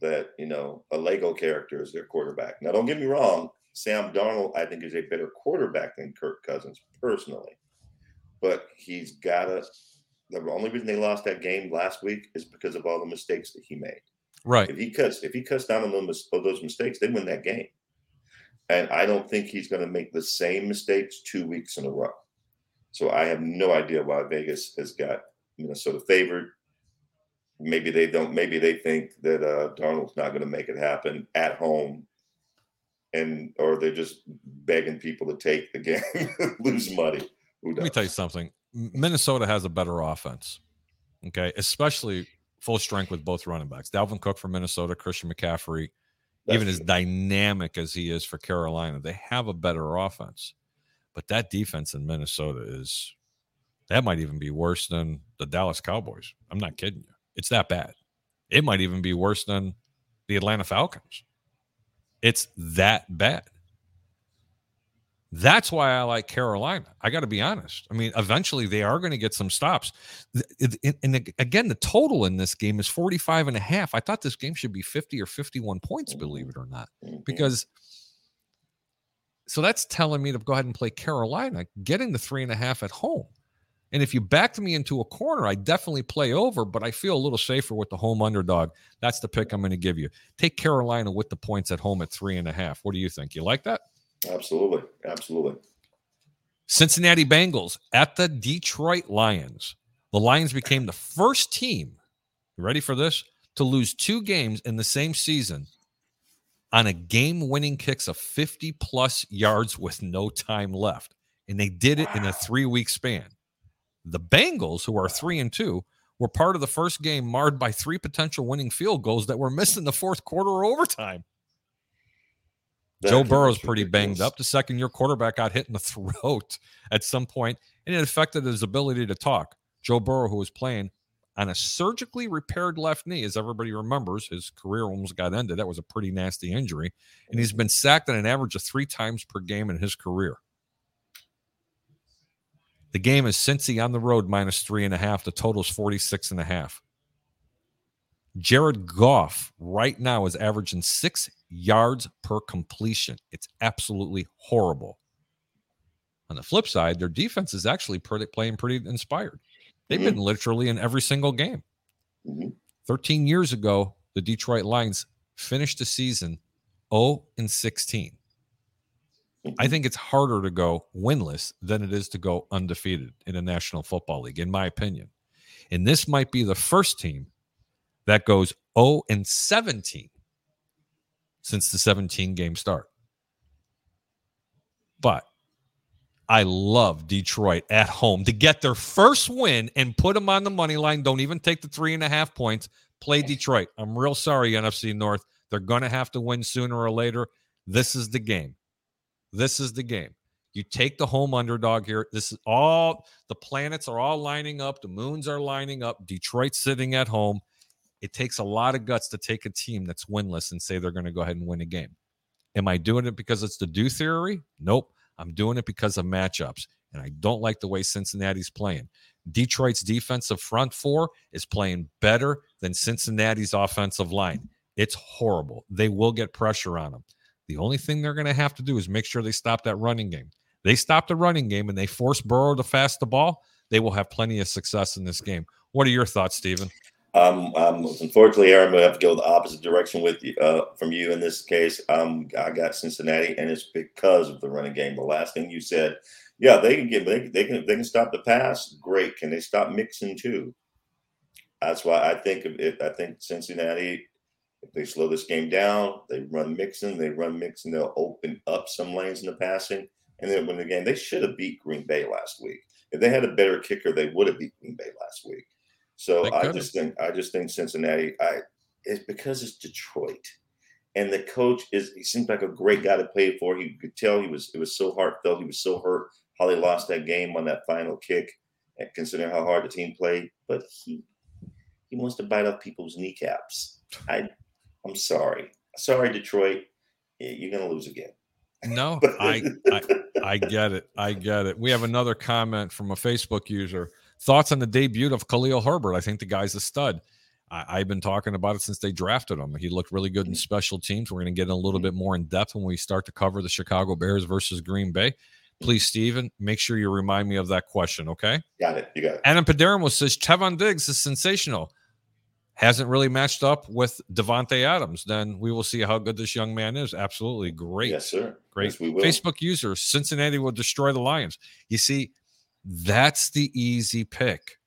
that, you know, a Lego character is their quarterback. Now, don't get me wrong. Sam Darnold, I think, is a better quarterback than Kirk Cousins personally, but he's got to the only reason they lost that game last week is because of all the mistakes that he made. Right. If he cuts, if he cuts down on those, those mistakes, they win that game. And I don't think he's going to make the same mistakes two weeks in a row. So I have no idea why Vegas has got Minnesota favored. Maybe they don't. Maybe they think that uh, Darnold's not going to make it happen at home, and or they're just begging people to take the game, *laughs* lose money. Let me tell you something. Minnesota has a better offense. Okay, especially full strength with both running backs. Dalvin Cook for Minnesota, Christian McCaffrey, That's even true. as dynamic as he is for Carolina, they have a better offense. But that defense in Minnesota is that might even be worse than the Dallas Cowboys. I'm not kidding you. It's that bad. It might even be worse than the Atlanta Falcons. It's that bad. That's why I like Carolina. I got to be honest. I mean, eventually they are going to get some stops. And again, the total in this game is 45 and a half. I thought this game should be 50 or 51 points, believe it or not. Mm-hmm. Because so that's telling me to go ahead and play Carolina, getting the three and a half at home. And if you backed me into a corner, I definitely play over, but I feel a little safer with the home underdog. That's the pick I'm going to give you. Take Carolina with the points at home at three and a half. What do you think? You like that? Absolutely. Absolutely. Cincinnati Bengals at the Detroit Lions. The Lions became the first team, ready for this, to lose two games in the same season on a game winning kicks of 50 plus yards with no time left. And they did it wow. in a three week span. The Bengals, who are three and two, were part of the first game marred by three potential winning field goals that were missed in the fourth quarter or overtime. That Joe Burrow's pretty banged up. The second year quarterback got hit in the *laughs* throat at some point, and it affected his ability to talk. Joe Burrow, who was playing on a surgically repaired left knee, as everybody remembers, his career almost got ended. That was a pretty nasty injury. And he's been sacked on an average of three times per game in his career. The game is Cincy on the road minus three and a half. The total is 46 and a half. Jared Goff right now is averaging six yards per completion. It's absolutely horrible. On the flip side, their defense is actually pretty, playing pretty inspired. They've mm-hmm. been literally in every single game. Mm-hmm. 13 years ago, the Detroit Lions finished the season 0 and 16. Mm-hmm. I think it's harder to go winless than it is to go undefeated in a National Football League, in my opinion. And this might be the first team that goes 0 and 17 since the 17 game start. But I love Detroit at home to get their first win and put them on the money line. Don't even take the three and a half points. Play Detroit. I'm real sorry, NFC North. They're going to have to win sooner or later. This is the game. This is the game. You take the home underdog here. This is all the planets are all lining up. The moons are lining up. Detroit sitting at home. It takes a lot of guts to take a team that's winless and say they're going to go ahead and win a game. Am I doing it because it's the due theory? Nope. I'm doing it because of matchups. And I don't like the way Cincinnati's playing. Detroit's defensive front four is playing better than Cincinnati's offensive line. It's horrible. They will get pressure on them. The only thing they're going to have to do is make sure they stop that running game. They stop the running game and they force Burrow to fast the ball. They will have plenty of success in this game. What are your thoughts, Stephen? Um, um, unfortunately, Aaron, we have to go the opposite direction with you uh, from you in this case. Um, I got Cincinnati, and it's because of the running game. The last thing you said, yeah, they can get they, they can they can stop the pass. Great. Can they stop Mixon too? That's why I think it. I think Cincinnati If they slow this game down, they run Mixon, they run Mixon, they'll open up some lanes in the passing, and then win the game. They should have beat Green Bay last week. If they had a better kicker, they would have beat Green Bay last week. So I just think I just think Cincinnati. I it's because it's Detroit, and the coach is he seems like a great guy to play for. You could tell he was it was so heartfelt. He was so hurt how they lost that game on that final kick, and considering how hard the team played. But he he wants to bite off people's kneecaps. I I'm sorry, sorry Detroit, you're gonna lose again. No, *laughs* I, I I get it. I get it. We have another comment from a Facebook user. Thoughts on the debut of Khalil Herbert? I think the guy's a stud. I, have been talking about it since they drafted him. He looked really good in mm. special teams. We're going to get a little mm. bit more in depth when we start to cover the Chicago Bears versus Green Bay. Please, Stephen, make sure you remind me of that question, okay? Got it. You got it. Adam Padermo says Trevon Diggs is sensational. Hasn't really matched up with Davante Adams. Then we will see how good this young man is. Absolutely great. Yes, sir. Great. Yes, we will. Facebook user Cincinnati will destroy the Lions. You see, that's the easy pick.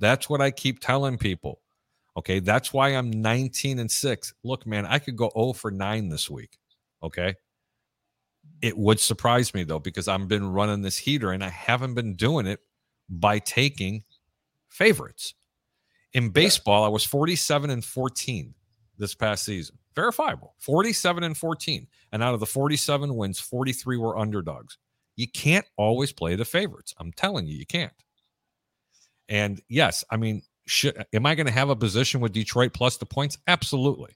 That's what I keep telling people. Okay. That's why I'm 19 and 6. Look, man, I could go 0 for 9 this week. Okay. It would surprise me though, because I've been running this heater and I haven't been doing it by taking favorites. In baseball, I was 47 and 14 this past season. Verifiable 47 and 14. And out of the 47 wins, 43 were underdogs. You can't always play the favorites. I'm telling you, you can't. And yes, I mean, should, am I going to have a position with Detroit plus the points? Absolutely.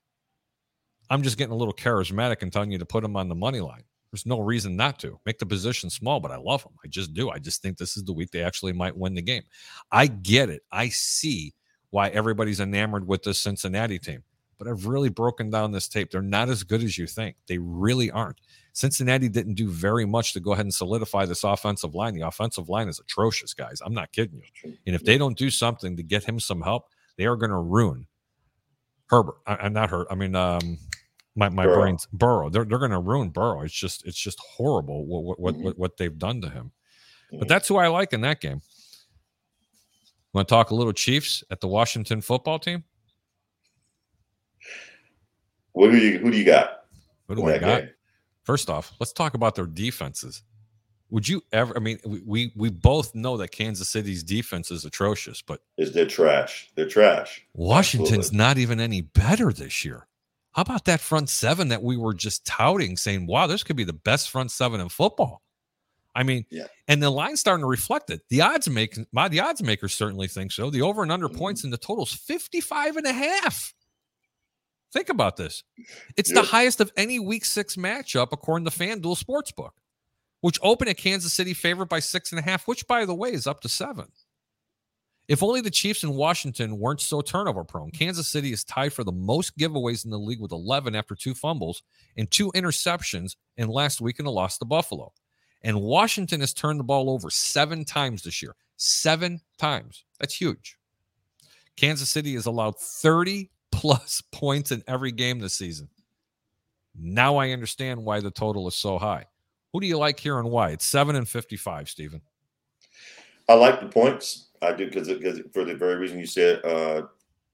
I'm just getting a little charismatic and telling you to put them on the money line. There's no reason not to make the position small, but I love them. I just do. I just think this is the week they actually might win the game. I get it. I see why everybody's enamored with this Cincinnati team, but I've really broken down this tape. They're not as good as you think. They really aren't. Cincinnati didn't do very much to go ahead and solidify this offensive line. The offensive line is atrocious, guys. I'm not kidding you. And if they don't do something to get him some help, they are going to ruin Herbert. I, am not hurt. I mean, um, my, my Burrow. brain's Burrow. They're, they're going to ruin Burrow. It's just it's just horrible what what, mm-hmm. what, what they've done to him. Mm-hmm. But that's who I like in that game. Want to talk a little Chiefs at the Washington football team? What do you who do you got? Who do I got? Game? First off, let's talk about their defenses. Would you ever? I mean, we we both know that Kansas City's defense is atrocious, but is they're trash. They're trash. Washington's Absolutely. not even any better this year. How about that front seven that we were just touting, saying, "Wow, this could be the best front seven in football." I mean, yeah. and the line's starting to reflect it. The odds make my the odds makers certainly think so. The over and under mm-hmm. points in the totals 55 and a half. Think about this. It's the highest of any week six matchup, according to FanDuel Sportsbook, which opened a Kansas City favorite by six and a half, which, by the way, is up to seven. If only the Chiefs in Washington weren't so turnover prone, Kansas City is tied for the most giveaways in the league with 11 after two fumbles and two interceptions in last week in a loss to Buffalo. And Washington has turned the ball over seven times this year. Seven times. That's huge. Kansas City has allowed 30 plus *laughs* points in every game this season. Now I understand why the total is so high. Who do you like here and why? It's seven and fifty-five, Stephen. I like the points. I do because for the very reason you said, uh,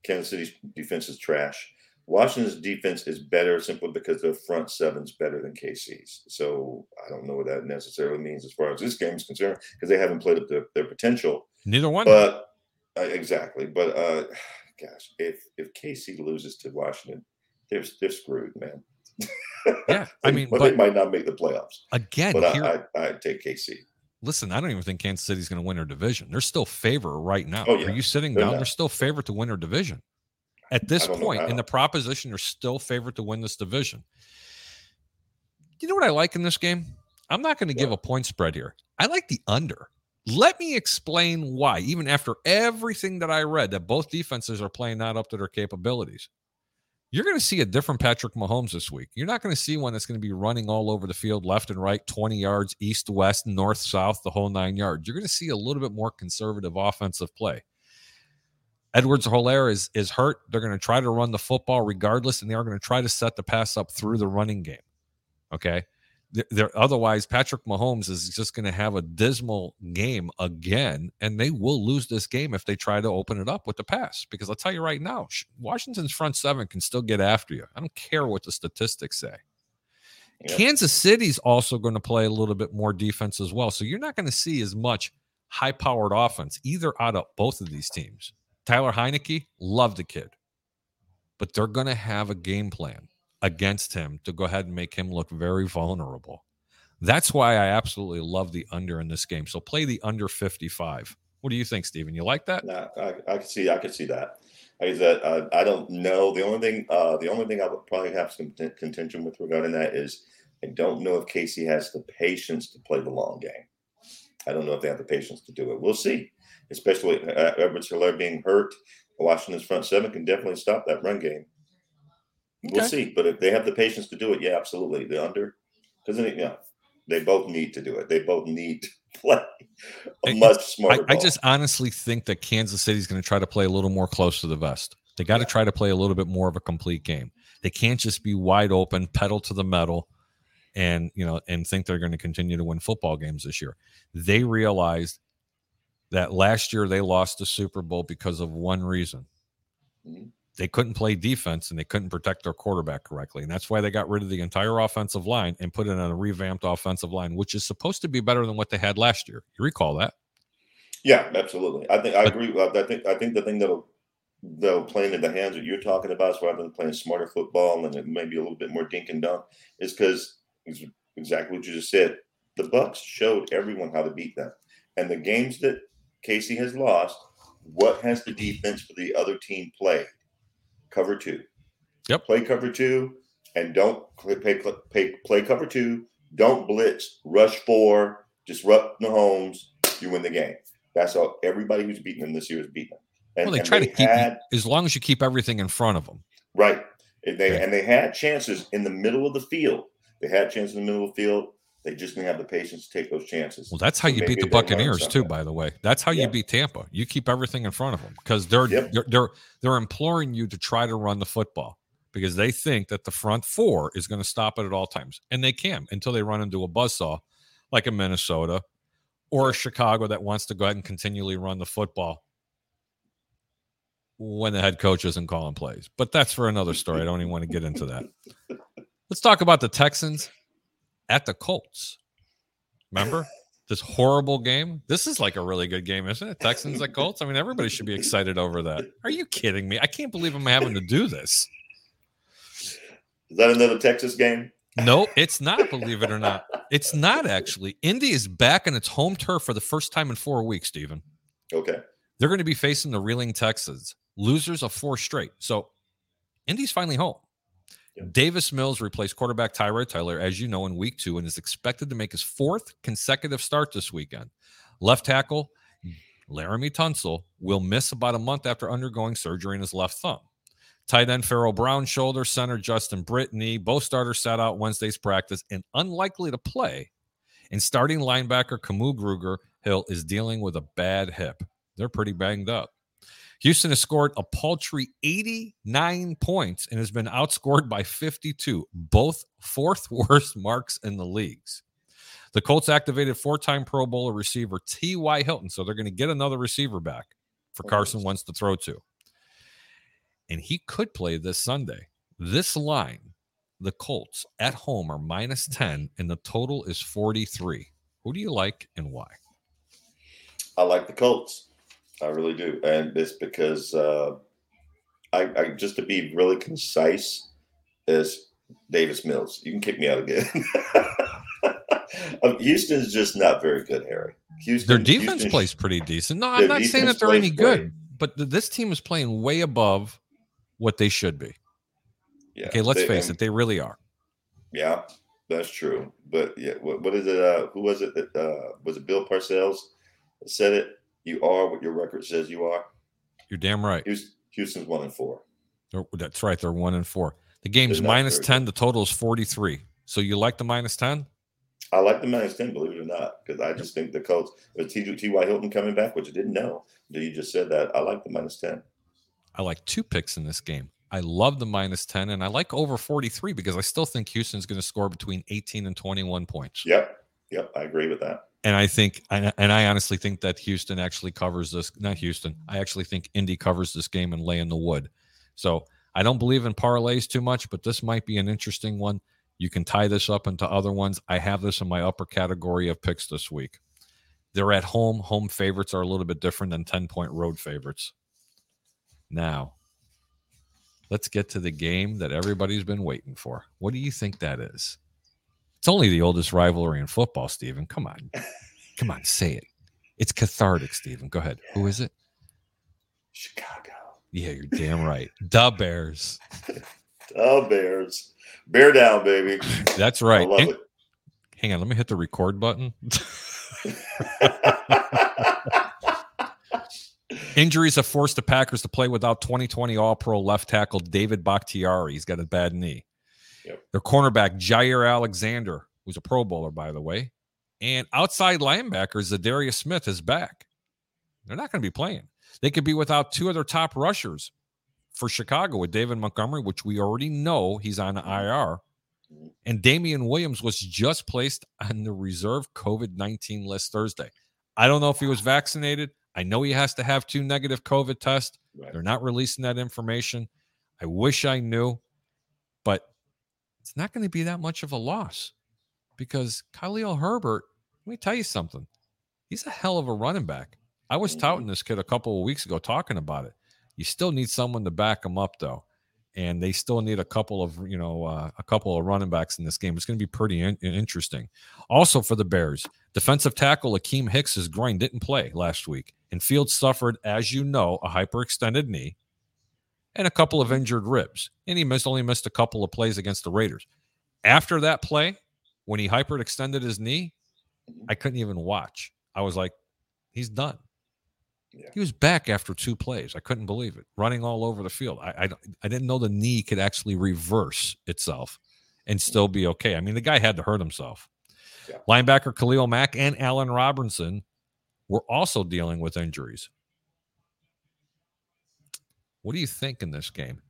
Kansas City's defense is trash. Washington's defense is better simply because their front seven's better than KC's. So I don't know what that necessarily means as far as this game is concerned because they haven't played up to their potential. Neither one. But uh, exactly. But uh, gosh, if if KC loses to Washington, they're they're screwed, man. Yeah, I *laughs* mean, but, they might not make the playoffs again. But here, I, I I take KC. Listen, I don't even think Kansas City's going to win their division. They're still favorite right now. Oh, yeah. Are you sitting they're down? Not. They're still favored to win their division. At this point in the proposition, they're still favored to win this division. You know what I like in this game? I'm not going to give a point spread here. I like the under. Let me explain why, even after everything that I read, that both defenses are playing not up to their capabilities. You're going to see a different Patrick Mahomes this week. You're not going to see one that's going to be running all over the field, left and right, 20 yards, east, west, north, south, the whole nine yards. You're going to see a little bit more conservative offensive play. Edwards Helaire is is hurt. They're going to try to run the football regardless, and they are going to try to set the pass up through the running game. Okay. They're, otherwise, Patrick Mahomes is just going to have a dismal game again, and they will lose this game if they try to open it up with the pass. Because I'll tell you right now, Washington's front seven can still get after you. I don't care what the statistics say. Yep. Kansas City's also going to play a little bit more defense as well. So you're not going to see as much high powered offense either out of both of these teams. Tyler Heinicke, love the kid, but they're going to have a game plan against him to go ahead and make him look very vulnerable. That's why I absolutely love the under in this game. So play the under 55. What do you think, Stephen? You like that? Nah, I, I can see. I can see that. I uh, I don't know. The only thing, uh, the only thing I would probably have some contention with regarding that is I don't know if KC has the patience to play the long game. I don't know if they have the patience to do it. We'll see. Especially uh, Edwards-Helaire being hurt, Washington's front seven can definitely stop that run game. We'll see, but if they have the patience to do it, yeah, absolutely. The under, because yeah, they both need to do it. They both need to *laughs* play a much smarter. I, I, just honestly think that Kansas City is going to try to play a little more close to the vest. They got to yeah. try to play a little bit more of a complete game. They can't just be wide open, pedal to the metal, and you know, and think they're going to continue to win football games this year. They realized that last year they lost the Super Bowl because of one reason. Mm-hmm they couldn't play defense and they couldn't protect their quarterback correctly. And that's why they got rid of the entire offensive line and put in a revamped offensive line, which is supposed to be better than what they had last year. You recall that? Yeah, absolutely. I think I agree. I think I think the thing that'll they'll play into the hands that you're talking about, is rather than playing smarter football and maybe a little bit more dink and dunk, is because exactly what you just said. The Bucs showed everyone how to beat them, and the games that KC has lost, what has the defense for the other team played? Cover two. Yep. Play cover two and don't play, play, play cover two. Don't blitz, rush four, disrupt the homes. You win the game. That's all. everybody who's beaten them this year is beaten. And, well, they try they to keep had, as long as you keep everything in front of them. Right. And they and they had chances in the middle of the field. They had chances in the middle of the field. They just didn't have the patience to take those chances. Well, that's how so you beat the Buccaneers too. By the way, that's how yeah. you beat Tampa. You keep everything in front of them because they're, yep. they're they're they're imploring you to try to run the football because they think that the front four is going to stop it at all times, and they can until they run into a buzzsaw like a Minnesota or a Chicago that wants to go ahead and continually run the football when the head coach isn't calling plays. But that's for another story. I don't even want to get into that. *laughs* Let's talk about the Texans at the Colts. Remember this horrible game? This is like a really good game, isn't it? Texans at Colts. I mean, everybody should be excited over that. Are you kidding me? I can't believe I'm having to do this. Is that another Texas game? No, it's not. Believe it or not, it's not actually. Indy is back on its home turf for the first time in four weeks. Stephen. Okay. They're going to be facing the reeling Texans, losers of four straight. So, Indy's finally home. Davis Mills replaced quarterback Tyrod Taylor, as you know, in week two and is expected to make his fourth consecutive start this weekend. Left tackle Laremy Tunsil will miss about a month after undergoing surgery in his left thumb. Tight end Pharaoh Brown shoulder, center Justin Brittany, both starters sat out Wednesday's practice and unlikely to play. And starting linebacker Kamu Grugier Hill is dealing with a bad hip. They're pretty banged up. Houston has scored a paltry 89 points and has been outscored by 52, both fourth *laughs* worst marks in the leagues. The Colts activated four time Pro Bowler receiver T.Y. Hilton, so they're going to get another receiver back for Carson Wentz to throw to. And he could play this Sunday. This line, the Colts at home are minus 10, and the total is 43. Who do you like and why? I like the Colts. I really do, and it's because uh, I, I just to be really concise is Davis Mills. You can kick me out again. *laughs* um, Houston's just not very good, Harry. Houston, their defense Houston, plays pretty decent. No, I'm not saying that they're any good, but this team is playing way above what they should be. Yeah, okay, let's they, face it, they really are. Yeah, that's true. But yeah, what, what is it? Uh, who was it that uh, was it? Bill Parcells said it you are what your record says you are. You're damn right. Houston's one and four. They're, that's right. They're one and four. The game's minus 10. The total is 43. So you like the minus 10? I like the minus 10, believe it or not, because I just think the Colts, uh, with T.Y. Hilton coming back, which I didn't know, you just said that. I like the minus 10. I like two picks in this game. I love the minus 10 and I like over 43 because I still think Houston's going to score between 18 and 21 points. Yep. Yep. I agree with that. And I think, and I honestly think that Houston actually covers this. Not Houston. I actually think Indy covers this game and lay in the wood. So I don't believe in parlays too much, but this might be an interesting one. You can tie this up into other ones. I have this in my upper category of picks this week. They're at home. Home favorites are a little bit different than 10 point road favorites. Now, let's get to the game that everybody's been waiting for. What do you think that is? It's only the oldest rivalry in football, Stephen. Come on. Come on, say it. It's cathartic, Stephen. Go ahead. Who is it? Chicago. Yeah, you're damn right. the Bears. *laughs* the Bears. Bear down, baby. That's right. I love And- it. hang on, let me hit the record button. *laughs* Injuries have forced the Packers to play without 2020 All Pro left tackle David Bakhtiari. He's got a bad knee. Yep. Their cornerback Jaire Alexander, who's a Pro Bowler by the way, and outside linebacker Za'Darius Smith is back. They're not going to be playing. They could be without two of their top rushers for Chicago with David Montgomery, which we already know he's on the IR. And Damien Williams was just placed on the reserve COVID 19 list Thursday. I don't know if he was vaccinated. I know he has to have two negative COVID tests. Right. They're not releasing that information. I wish I knew, but it's not going to be that much of a loss because Khalil Herbert, let me tell you something. He's a hell of a running back. I was touting this kid a couple of weeks ago talking about it. You still need someone to back him up, though. And they still need a couple of, you know, uh, a couple of running backs in this game. It's going to be pretty in- interesting. Also for the Bears, defensive tackle Akiem Hicks's groin didn't play last week, and Fields suffered, as you know, a hyperextended knee and a couple of injured ribs. And he missed only missed a couple of plays against the Raiders. After that play, when he hyperextended his knee, I couldn't even watch. I was like, he's done. Yeah. He was back after two plays. I couldn't believe it, running all over the field. I, I I didn't know the knee could actually reverse itself and still be okay. I mean, the guy had to hurt himself. Yeah. Linebacker Khalil Mack and Allen Robinson were also dealing with injuries. What do you think in this game?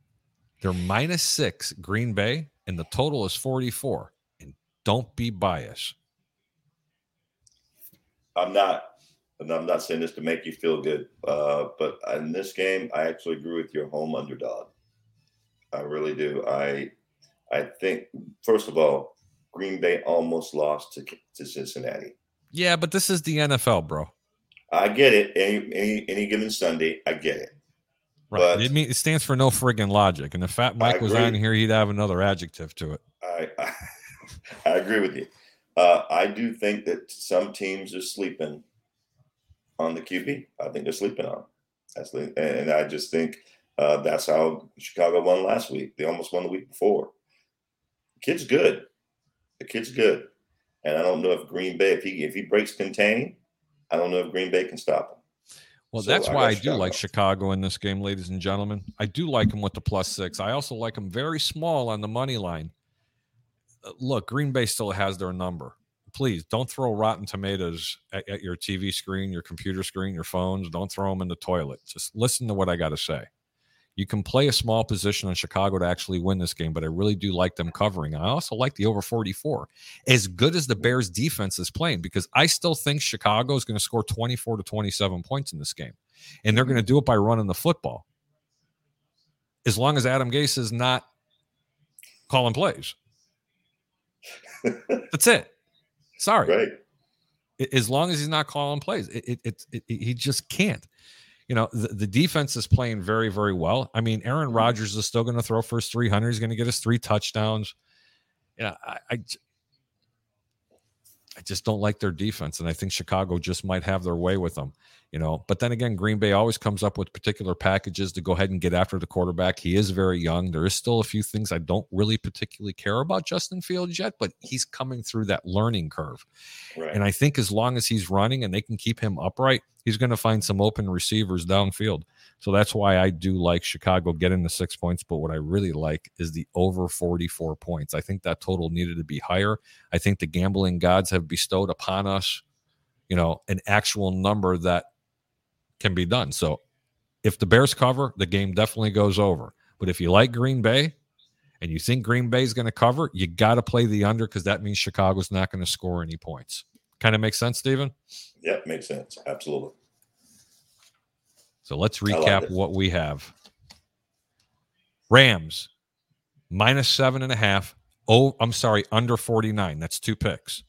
They're minus six, Green Bay, and the total is 44. And don't be biased. I'm not, and I'm not saying this to make you feel good, uh, but in this game, I actually agree with your home underdog. I really do. I, I think first of all, Green Bay almost lost to to Cincinnati. Yeah, but this is the NFL, bro. I get it. Any any, any given Sunday, I get it. Right. But- it, mean, it stands for no friggin' logic. And if Fat Mike was on here, he'd have another adjective to it. I I, *laughs* I agree with you. Uh, I do think that some teams are sleeping on the QB. I think they're sleeping on. That's the, and I just think uh, that's how Chicago won last week. They almost won the week before. The kid's good. The kid's good, and I don't know if Green Bay if he if he breaks contain, I don't know if Green Bay can stop him. Well, So that's I why I do Chicago. like Chicago in this game, ladies and gentlemen. I do like them with the plus six. I also like them very small on the money line. Uh, Look, Green Bay still has their number. Please don't throw rotten tomatoes at, at your TV screen, your computer screen, your phones. Don't throw them in the toilet. Just listen to what I got to say. You can play a small position on Chicago to actually win this game, but I really do like them covering. I also like the over 44. As good as the Bears defense is playing, because I still think Chicago is going to score 24 to 27 points in this game. And they're going to do it by running the football. As long as Adam Gase is not calling plays. *laughs* That's it. Sorry Right? as long as he's not calling plays. It, it, it, it- he just can't. You know, the, the defense is playing very, very well. I mean, Aaron mm-hmm. Rodgers is still going to throw for his 300. He's going to get his three touchdowns. You know, I just don't like their defense. And I think Chicago just might have their way with them, you know. But then again, Green Bay always comes up with particular packages to go ahead and get after the quarterback. He is very young. There is still a few things I don't really particularly care about Justin Fields yet, but he's coming through that learning curve. Right. And I think as long as he's running and they can keep him upright, he's going to find some open receivers downfield. So that's why I do like Chicago getting the six points. But what I really like is the over 44 points. I think that total needed to be higher. I think the gambling gods have bestowed upon us, you know, an actual number that can be done. So if the Bears cover, the game definitely goes over. But if you like Green Bay and you think Green Bay is going to cover, you got to play the under because that means Chicago's not going to score any points. Kind of makes sense, Stephen? Yep, makes sense. Absolutely. So let's recap like what we have. Rams minus seven and a half. Oh, I'm sorry, under 49. That's two picks.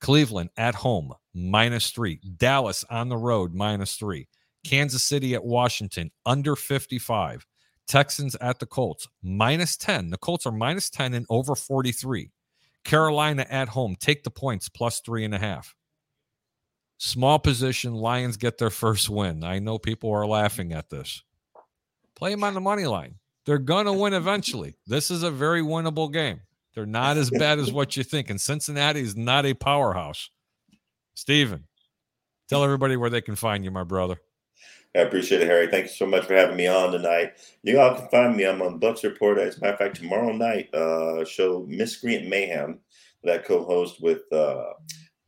Cleveland at home minus three. Dallas on the road minus three. Kansas City at Washington under 55. Texans at the Colts minus 10. The Colts are minus 10 and over 43. Carolina at home take the points plus three and a half. Small position, Lions get their first win. I know people are laughing at this. Play them on the money line. They're going to win eventually. This is a very winnable game. They're not as bad as what you think. And Cincinnati is not a powerhouse. Steven, tell everybody where they can find you, my brother. I appreciate it, Harry. Thank you so much for having me on tonight. You all can find me. I'm on Bucs Report. As a matter of fact, tomorrow night, uh, show Miscreant Mayhem that co-host with uh,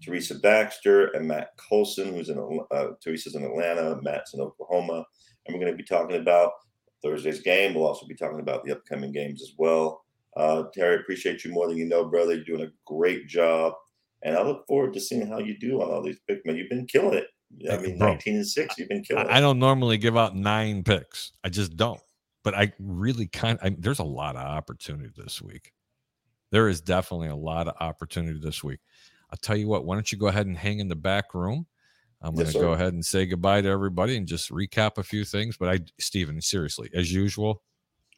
Teresa Baxter and Matt Colson, who's in uh, Teresa's in Atlanta, Matt's in Oklahoma, and we're going to be talking about Thursday's game. We'll also be talking about the upcoming games as well. Uh, Terry, appreciate you more than you know, brother. You're doing a great job, and I look forward to seeing how you do on all these big men. You've been killing it. I mean, Bro, 19 and six, you've been killing. I, I don't normally give out nine picks. I just don't. But I really kind. of there's a lot of opportunity this week. There is definitely a lot of opportunity this week. I'll tell you what. Why don't you go ahead and hang in the back room? I'm going to yes, go ahead and say goodbye to everybody and just recap a few things. But I, Stephen, seriously, as usual,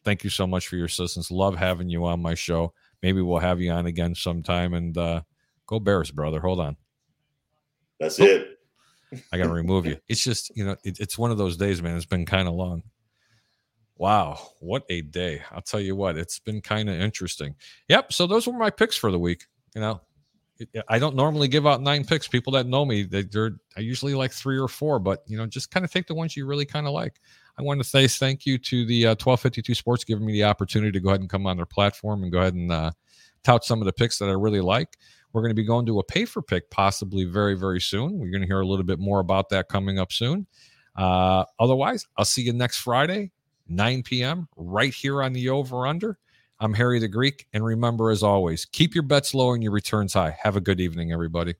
thank you so much for your assistance. Love having you on my show. Maybe we'll have you on again sometime. And uh, go Bears, brother. Hold on. That's it. I got to remove you. It's just, you know, it, it's one of those days, man. It's been kind of long. Wow, what a day. I'll tell you what, it's been kind of interesting. Yep. So those were my picks for the week. You know, I don't normally give out nine picks. People that know me, they, are I usually like three or four, but you know, just kind of take the ones you really kind of like. I want to say thank you to the uh, 1252 Sports giving me the opportunity to go ahead and come on their platform and go ahead and uh, tout some of the picks that I really like. We're going to be going to a pay for pick possibly very very soon. We're going to hear a little bit more about that coming up soon. Uh, otherwise, I'll see you next Friday, 9 p.m. right here on the over under. I'm Harry the Greek. And remember, as always, keep your bets low and your returns high. Have a good evening, everybody.